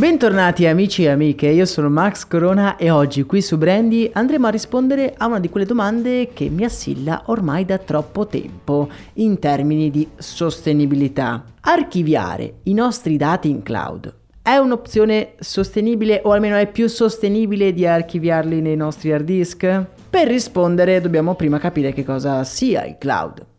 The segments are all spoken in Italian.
Bentornati amici e amiche, io sono Max Corona e oggi qui su Brandy andremo a rispondere a una di quelle domande che mi assilla ormai da troppo tempo in termini di sostenibilità. Archiviare i nostri dati in cloud è un'opzione sostenibile o almeno è più sostenibile di archiviarli nei nostri hard disk? Per rispondere dobbiamo prima capire che cosa sia il cloud.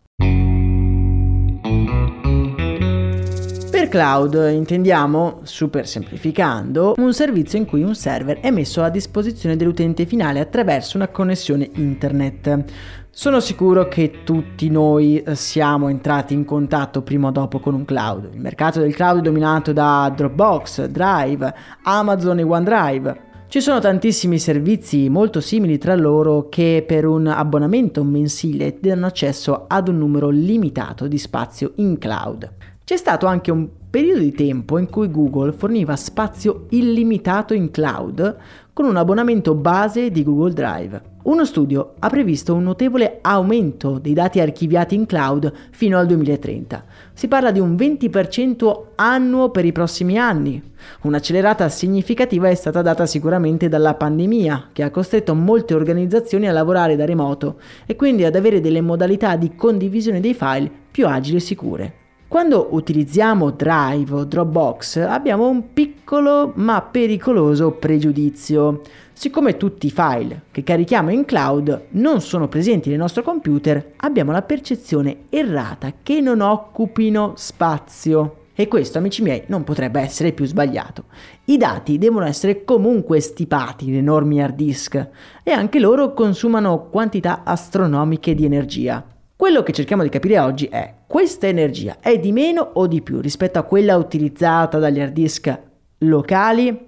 Cloud intendiamo, super semplificando, un servizio in cui un server è messo a disposizione dell'utente finale attraverso una connessione internet. Sono sicuro che tutti noi eh, siamo entrati in contatto prima o dopo con un cloud. Il mercato del cloud è dominato da Dropbox, Drive, Amazon e OneDrive. Ci sono tantissimi servizi molto simili tra loro che per un abbonamento mensile danno accesso ad un numero limitato di spazio in cloud. C'è stato anche un periodo di tempo in cui Google forniva spazio illimitato in cloud con un abbonamento base di Google Drive. Uno studio ha previsto un notevole aumento dei dati archiviati in cloud fino al 2030. Si parla di un 20% annuo per i prossimi anni. Un'accelerata significativa è stata data sicuramente dalla pandemia, che ha costretto molte organizzazioni a lavorare da remoto e quindi ad avere delle modalità di condivisione dei file più agili e sicure. Quando utilizziamo Drive o Dropbox abbiamo un piccolo ma pericoloso pregiudizio. Siccome tutti i file che carichiamo in cloud non sono presenti nel nostro computer, abbiamo la percezione errata che non occupino spazio. E questo, amici miei, non potrebbe essere più sbagliato. I dati devono essere comunque stipati in enormi hard disk e anche loro consumano quantità astronomiche di energia. Quello che cerchiamo di capire oggi è questa energia è di meno o di più rispetto a quella utilizzata dagli hard disk locali?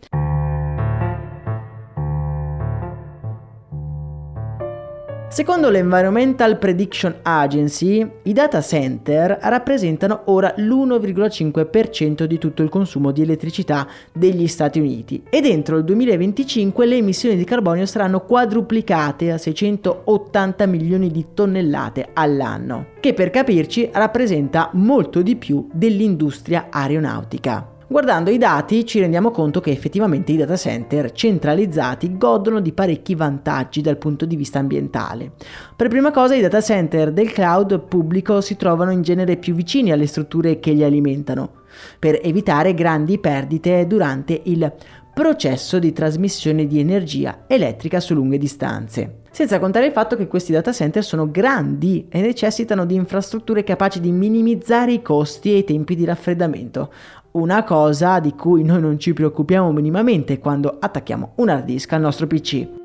Secondo l'Environmental Prediction Agency, i data center rappresentano ora l'1,5% di tutto il consumo di elettricità degli Stati Uniti e entro il 2025 le emissioni di carbonio saranno quadruplicate a 680 milioni di tonnellate all'anno, che per capirci rappresenta molto di più dell'industria aeronautica. Guardando i dati ci rendiamo conto che effettivamente i data center centralizzati godono di parecchi vantaggi dal punto di vista ambientale. Per prima cosa i data center del cloud pubblico si trovano in genere più vicini alle strutture che li alimentano, per evitare grandi perdite durante il processo di trasmissione di energia elettrica su lunghe distanze. Senza contare il fatto che questi data center sono grandi e necessitano di infrastrutture capaci di minimizzare i costi e i tempi di raffreddamento, una cosa di cui noi non ci preoccupiamo minimamente quando attacchiamo un hard disk al nostro PC.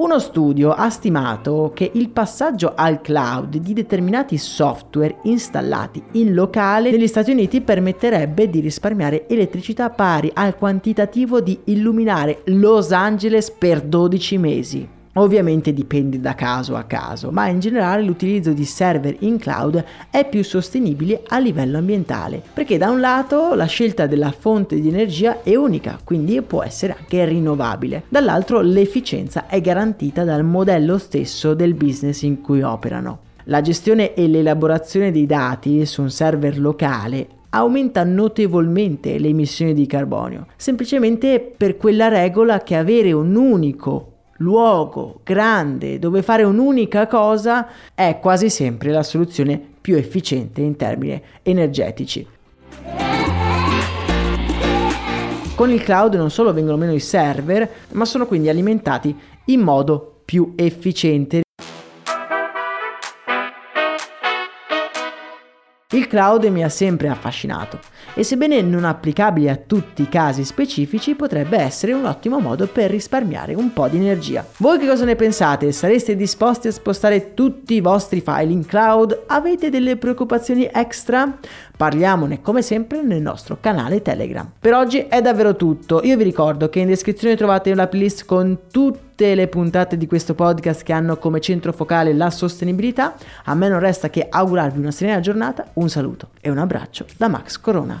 Uno studio ha stimato che il passaggio al cloud di determinati software installati in locale negli Stati Uniti permetterebbe di risparmiare elettricità pari al quantitativo di illuminare Los Angeles per 12 mesi. Ovviamente dipende da caso a caso, ma in generale l'utilizzo di server in cloud è più sostenibile a livello ambientale, perché da un lato la scelta della fonte di energia è unica, quindi può essere anche rinnovabile, dall'altro l'efficienza è garantita dal modello stesso del business in cui operano. La gestione e l'elaborazione dei dati su un server locale aumenta notevolmente le emissioni di carbonio, semplicemente per quella regola che avere un unico luogo grande dove fare un'unica cosa è quasi sempre la soluzione più efficiente in termini energetici. Con il cloud non solo vengono meno i server, ma sono quindi alimentati in modo più efficiente Il cloud mi ha sempre affascinato e sebbene non applicabile a tutti i casi specifici potrebbe essere un ottimo modo per risparmiare un po' di energia. Voi che cosa ne pensate? Sareste disposti a spostare tutti i vostri file in cloud? Avete delle preoccupazioni extra? Parliamone come sempre nel nostro canale Telegram. Per oggi è davvero tutto. Io vi ricordo che in descrizione trovate una playlist con tutte le puntate di questo podcast che hanno come centro focale la sostenibilità. A me non resta che augurarvi una serena giornata, un saluto e un abbraccio da Max Corona.